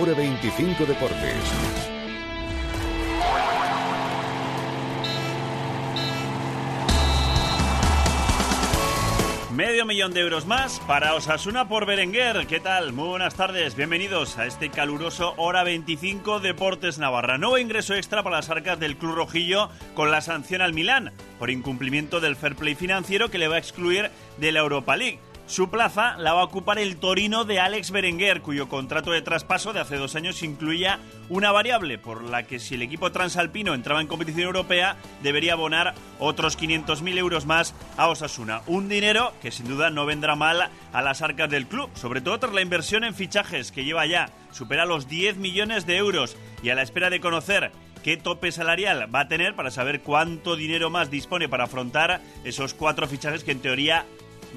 Hora 25 Deportes. Medio millón de euros más para Osasuna por Berenguer. ¿Qué tal? Muy buenas tardes. Bienvenidos a este caluroso Hora 25 Deportes Navarra. Nuevo ingreso extra para las arcas del Club Rojillo con la sanción al Milán por incumplimiento del fair play financiero que le va a excluir de la Europa League. Su plaza la va a ocupar el Torino de Alex Berenguer, cuyo contrato de traspaso de hace dos años incluía una variable por la que si el equipo transalpino entraba en competición europea debería abonar otros 500.000 euros más a Osasuna. Un dinero que sin duda no vendrá mal a las arcas del club, sobre todo tras la inversión en fichajes que lleva ya, supera los 10 millones de euros y a la espera de conocer qué tope salarial va a tener para saber cuánto dinero más dispone para afrontar esos cuatro fichajes que en teoría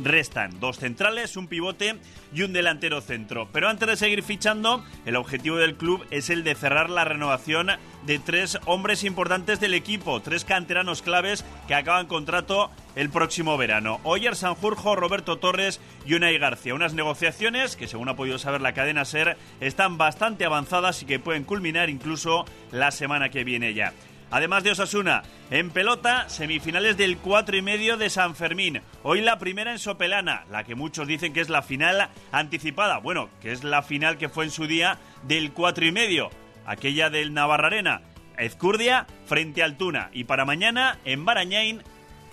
restan dos centrales, un pivote y un delantero centro. Pero antes de seguir fichando, el objetivo del club es el de cerrar la renovación de tres hombres importantes del equipo, tres canteranos claves que acaban contrato el próximo verano. Oyer Sanjurjo, Roberto Torres y Unai García. Unas negociaciones que, según ha podido saber la cadena SER, están bastante avanzadas y que pueden culminar incluso la semana que viene ya. Además de Osasuna, en pelota, semifinales del 4 y medio de San Fermín. Hoy la primera en Sopelana, la que muchos dicen que es la final anticipada. Bueno, que es la final que fue en su día del 4 y medio, aquella del Navarrarena. Ezcurdia frente al Tuna. Y para mañana, en Barañain,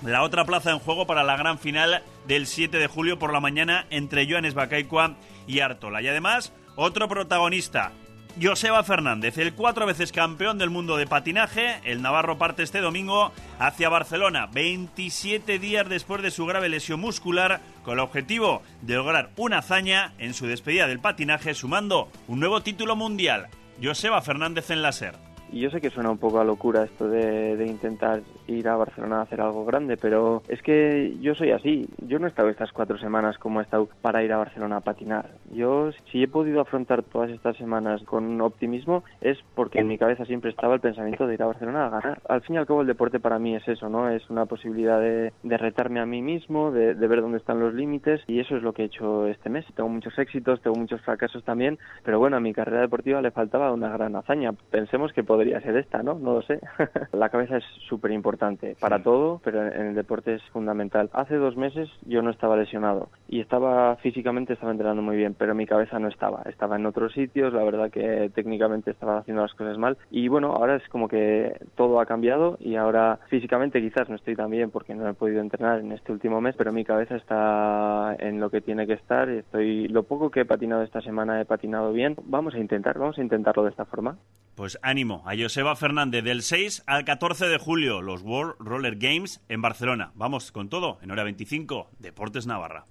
la otra plaza en juego para la gran final del 7 de julio por la mañana entre Joanes Bacaicua y Artola. Y además, otro protagonista, Joseba Fernández, el cuatro veces campeón del mundo de patinaje, el Navarro parte este domingo hacia Barcelona, 27 días después de su grave lesión muscular, con el objetivo de lograr una hazaña en su despedida del patinaje, sumando un nuevo título mundial. Joseba Fernández en la SER. Y yo sé que suena un poco a locura esto de, de, intentar ir a Barcelona a hacer algo grande, pero es que yo soy así. Yo no he estado estas cuatro semanas como he estado para ir a Barcelona a patinar. Yo, si he podido afrontar todas estas semanas con optimismo, es porque en mi cabeza siempre estaba el pensamiento de ir a Barcelona a ganar. Al fin y al cabo, el deporte para mí es eso, ¿no? Es una posibilidad de, de retarme a mí mismo, de, de ver dónde están los límites, y eso es lo que he hecho este mes. Tengo muchos éxitos, tengo muchos fracasos también, pero bueno, a mi carrera deportiva le faltaba una gran hazaña. Pensemos que podría ser esta, ¿no? No lo sé. la cabeza es súper importante para sí. todo, pero en el deporte es fundamental. Hace dos meses yo no estaba lesionado y estaba físicamente, estaba entrenando muy bien, pero mi cabeza no estaba. Estaba en otros sitios, la verdad que técnicamente estaba haciendo las cosas mal y bueno, ahora es como que todo ha cambiado y ahora físicamente quizás no estoy tan bien porque no he podido entrenar en este último mes, pero mi cabeza está en lo que tiene que estar. Estoy lo poco que he patinado esta semana he patinado bien. Vamos a intentar, vamos a intentarlo de esta forma. Pues ánimo a Joseba Fernández del 6 al 14 de julio, los World Roller Games en Barcelona. Vamos con todo en hora 25, Deportes Navarra.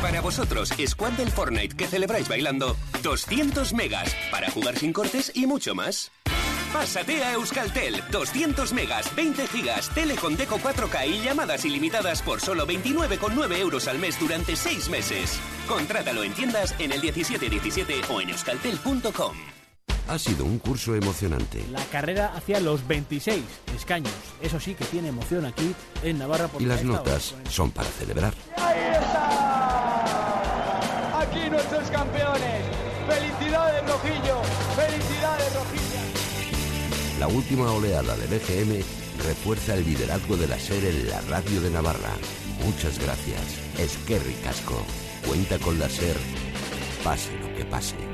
Para vosotros, Squad del Fortnite que celebráis bailando 200 megas para jugar sin cortes y mucho más. Pásate a Euskaltel, 200 megas, 20 gigas, tele con Deco 4K y llamadas ilimitadas por solo 29,9 euros al mes durante 6 meses. Contrátalo en tiendas en el 1717 o en euskaltel.com. Ha sido un curso emocionante. La carrera hacia los 26 escaños. Eso sí que tiene emoción aquí en Navarra. Y las notas son para celebrar. ¡Ahí está! Aquí nuestros campeones. ¡Felicidades, Rojillo! ¡Felicidades, Rojillo! La última oleada del EGM refuerza el liderazgo de la SER en la radio de Navarra. Muchas gracias. Es que ricasco. Cuenta con la SER. Pase lo que pase.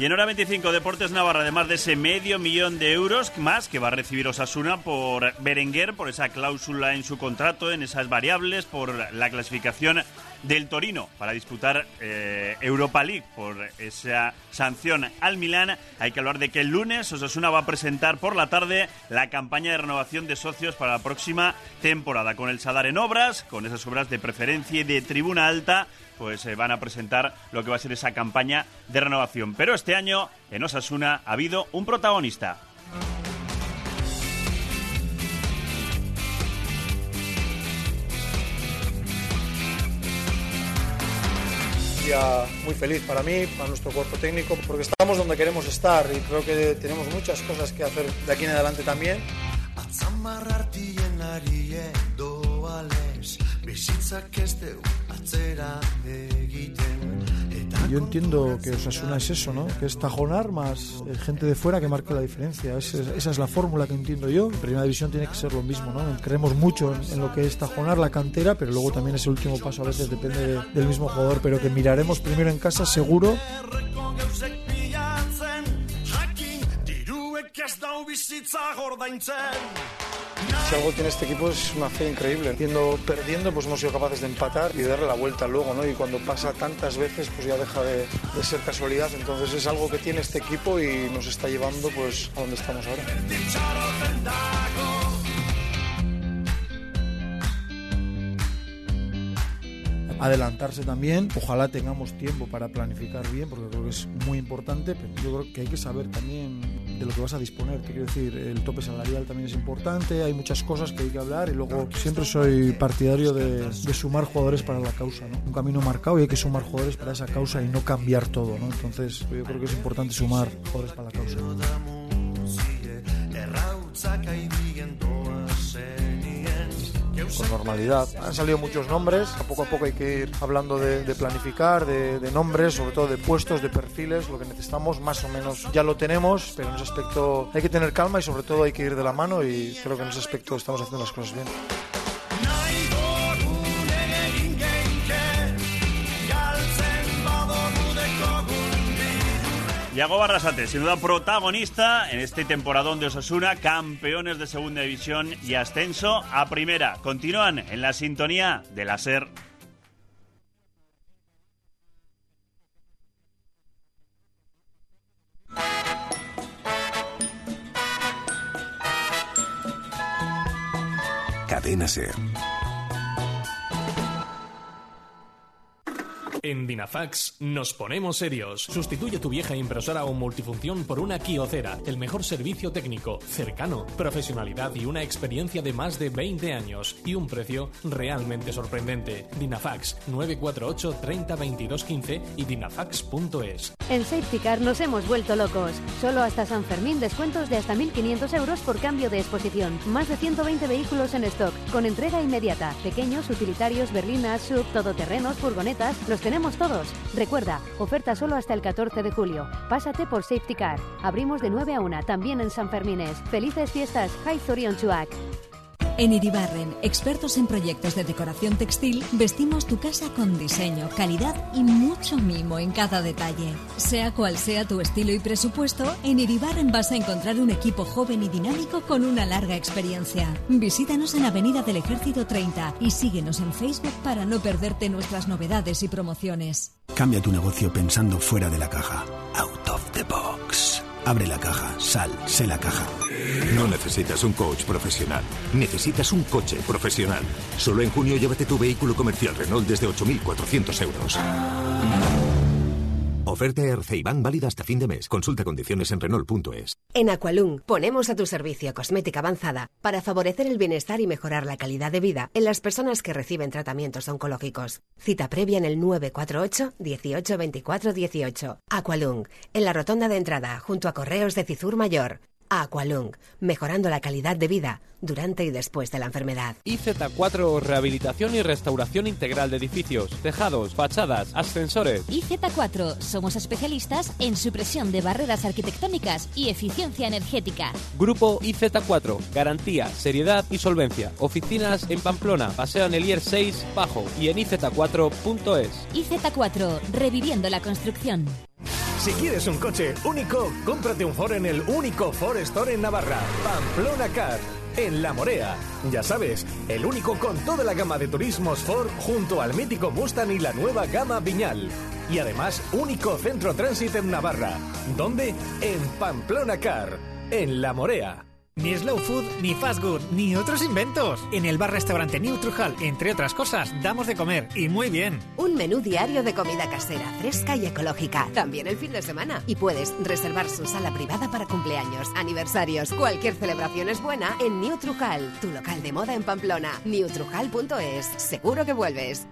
Y en hora 25 Deportes Navarra, además de ese medio millón de euros más que va a recibir Osasuna por Berenguer, por esa cláusula en su contrato, en esas variables, por la clasificación del Torino para disputar eh, Europa League, por esa sanción al Milán. Hay que hablar de que el lunes Osasuna va a presentar por la tarde la campaña de renovación de socios para la próxima temporada, con el Sadar en obras, con esas obras de preferencia y de tribuna alta pues eh, van a presentar lo que va a ser esa campaña de renovación. Pero este año en Osasuna ha habido un protagonista. día muy feliz para mí, para nuestro cuerpo técnico, porque estamos donde queremos estar y creo que tenemos muchas cosas que hacer de aquí en adelante también. Yo entiendo que Osasuna es eso, ¿no? Que es tajonar más eh, gente de fuera que marque la diferencia. esa es la fórmula que entiendo yo. En primera división tiene que ser lo mismo, ¿no? Creemos mucho en, lo que es tajonar la cantera, pero luego también ese último paso a veces depende del mismo jugador. Pero que miraremos primero en casa, seguro. Si algo tiene este equipo es una fe increíble. Perdiendo, pues hemos sido capaces de empatar y darle la vuelta luego, ¿no? Y cuando pasa tantas veces, pues ya deja de, de ser casualidad. Entonces es algo que tiene este equipo y nos está llevando, pues, a donde estamos ahora. adelantarse también. Ojalá tengamos tiempo para planificar bien, porque creo que es muy importante, pero yo creo que hay que saber también de lo que vas a disponer. quiero decir, el tope salarial también es importante, hay muchas cosas que hay que hablar y luego siempre soy partidario de, sumar jugadores para la causa. ¿no? Un camino marcado y hay que sumar jugadores para esa causa y no cambiar todo. ¿no? Entonces yo creo que es importante sumar jugadores para la causa. Con normalidad. Han salido muchos nombres, a poco a poco hay que ir hablando de, planificar, de, nombres, sobre todo de puestos, de perfiles, lo que necesitamos más o menos ya lo tenemos, pero en ese aspecto hay que tener calma y sobre todo hay que ir de la mano y creo que en ese aspecto estamos haciendo las cosas bien. Yago Barrasate, sin duda protagonista en este temporadón de Osasuna, campeones de segunda división y ascenso a primera. Continúan en la sintonía de la SER. Cadena SER. En Dinafax nos ponemos serios. Sustituye tu vieja impresora o multifunción por una Kiocera, el mejor servicio técnico, cercano, profesionalidad y una experiencia de más de 20 años y un precio realmente sorprendente. Dinafax 948 30 22 15 y dinafax.es. En Safety Car nos hemos vuelto locos. Solo hasta San Fermín descuentos de hasta 1.500 euros por cambio de exposición. Más de 120 vehículos en stock, con entrega inmediata. Pequeños, utilitarios, berlinas, sub, todoterrenos, furgonetas, los tenemos todos. Recuerda, oferta solo hasta el 14 de julio. Pásate por Safety Car. Abrimos de 9 a 1, también en San Fermines. Felices fiestas, High Zorion Chuac. En Iribarren, expertos en proyectos de decoración textil, vestimos tu casa con diseño, calidad y mucho mimo en cada detalle. Sea cual sea tu estilo y presupuesto, en Iribarren vas a encontrar un equipo joven y dinámico con una larga experiencia. Visítanos en Avenida del Ejército 30 y síguenos en Facebook para no perderte nuestras novedades y promociones. Cambia tu negocio pensando fuera de la caja. Out of the box. Abre la caja, sal, sé la caja. No necesitas un coach profesional. Necesitas un coche profesional. Solo en junio llévate tu vehículo comercial Renault desde 8.400 euros. Oferta Erceiban válida hasta fin de mes. Consulta condiciones en Renault.es. En Aqualung ponemos a tu servicio cosmética avanzada para favorecer el bienestar y mejorar la calidad de vida en las personas que reciben tratamientos oncológicos. Cita previa en el 948 18 24 18. Aqualung, en la rotonda de entrada, junto a Correos de Cizur Mayor. Aqualung, mejorando la calidad de vida durante y después de la enfermedad. IZ4 Rehabilitación y Restauración Integral de Edificios, Tejados, Fachadas, Ascensores. IZ4 somos especialistas en supresión de barreras arquitectónicas y eficiencia energética. Grupo IZ4, garantía, seriedad y solvencia. Oficinas en Pamplona, Paseo Anelier 6, Bajo y en iz4.es. IZ4, reviviendo la construcción. Si quieres un coche único, cómprate un Ford en el único Ford Store en Navarra, Pamplona Car, en La Morea. Ya sabes, el único con toda la gama de turismos Ford junto al mítico Mustang y la nueva gama Viñal. Y además, único centro tránsito en Navarra. ¿Dónde? En Pamplona Car, en La Morea. Ni slow food, ni fast food, ni otros inventos. En el bar-restaurante Trujal, entre otras cosas, damos de comer y muy bien. Un menú diario de comida casera, fresca y ecológica. También el fin de semana. Y puedes reservar su sala privada para cumpleaños, aniversarios. Cualquier celebración es buena en Trujal, tu local de moda en Pamplona. newtrujal.es. Seguro que vuelves.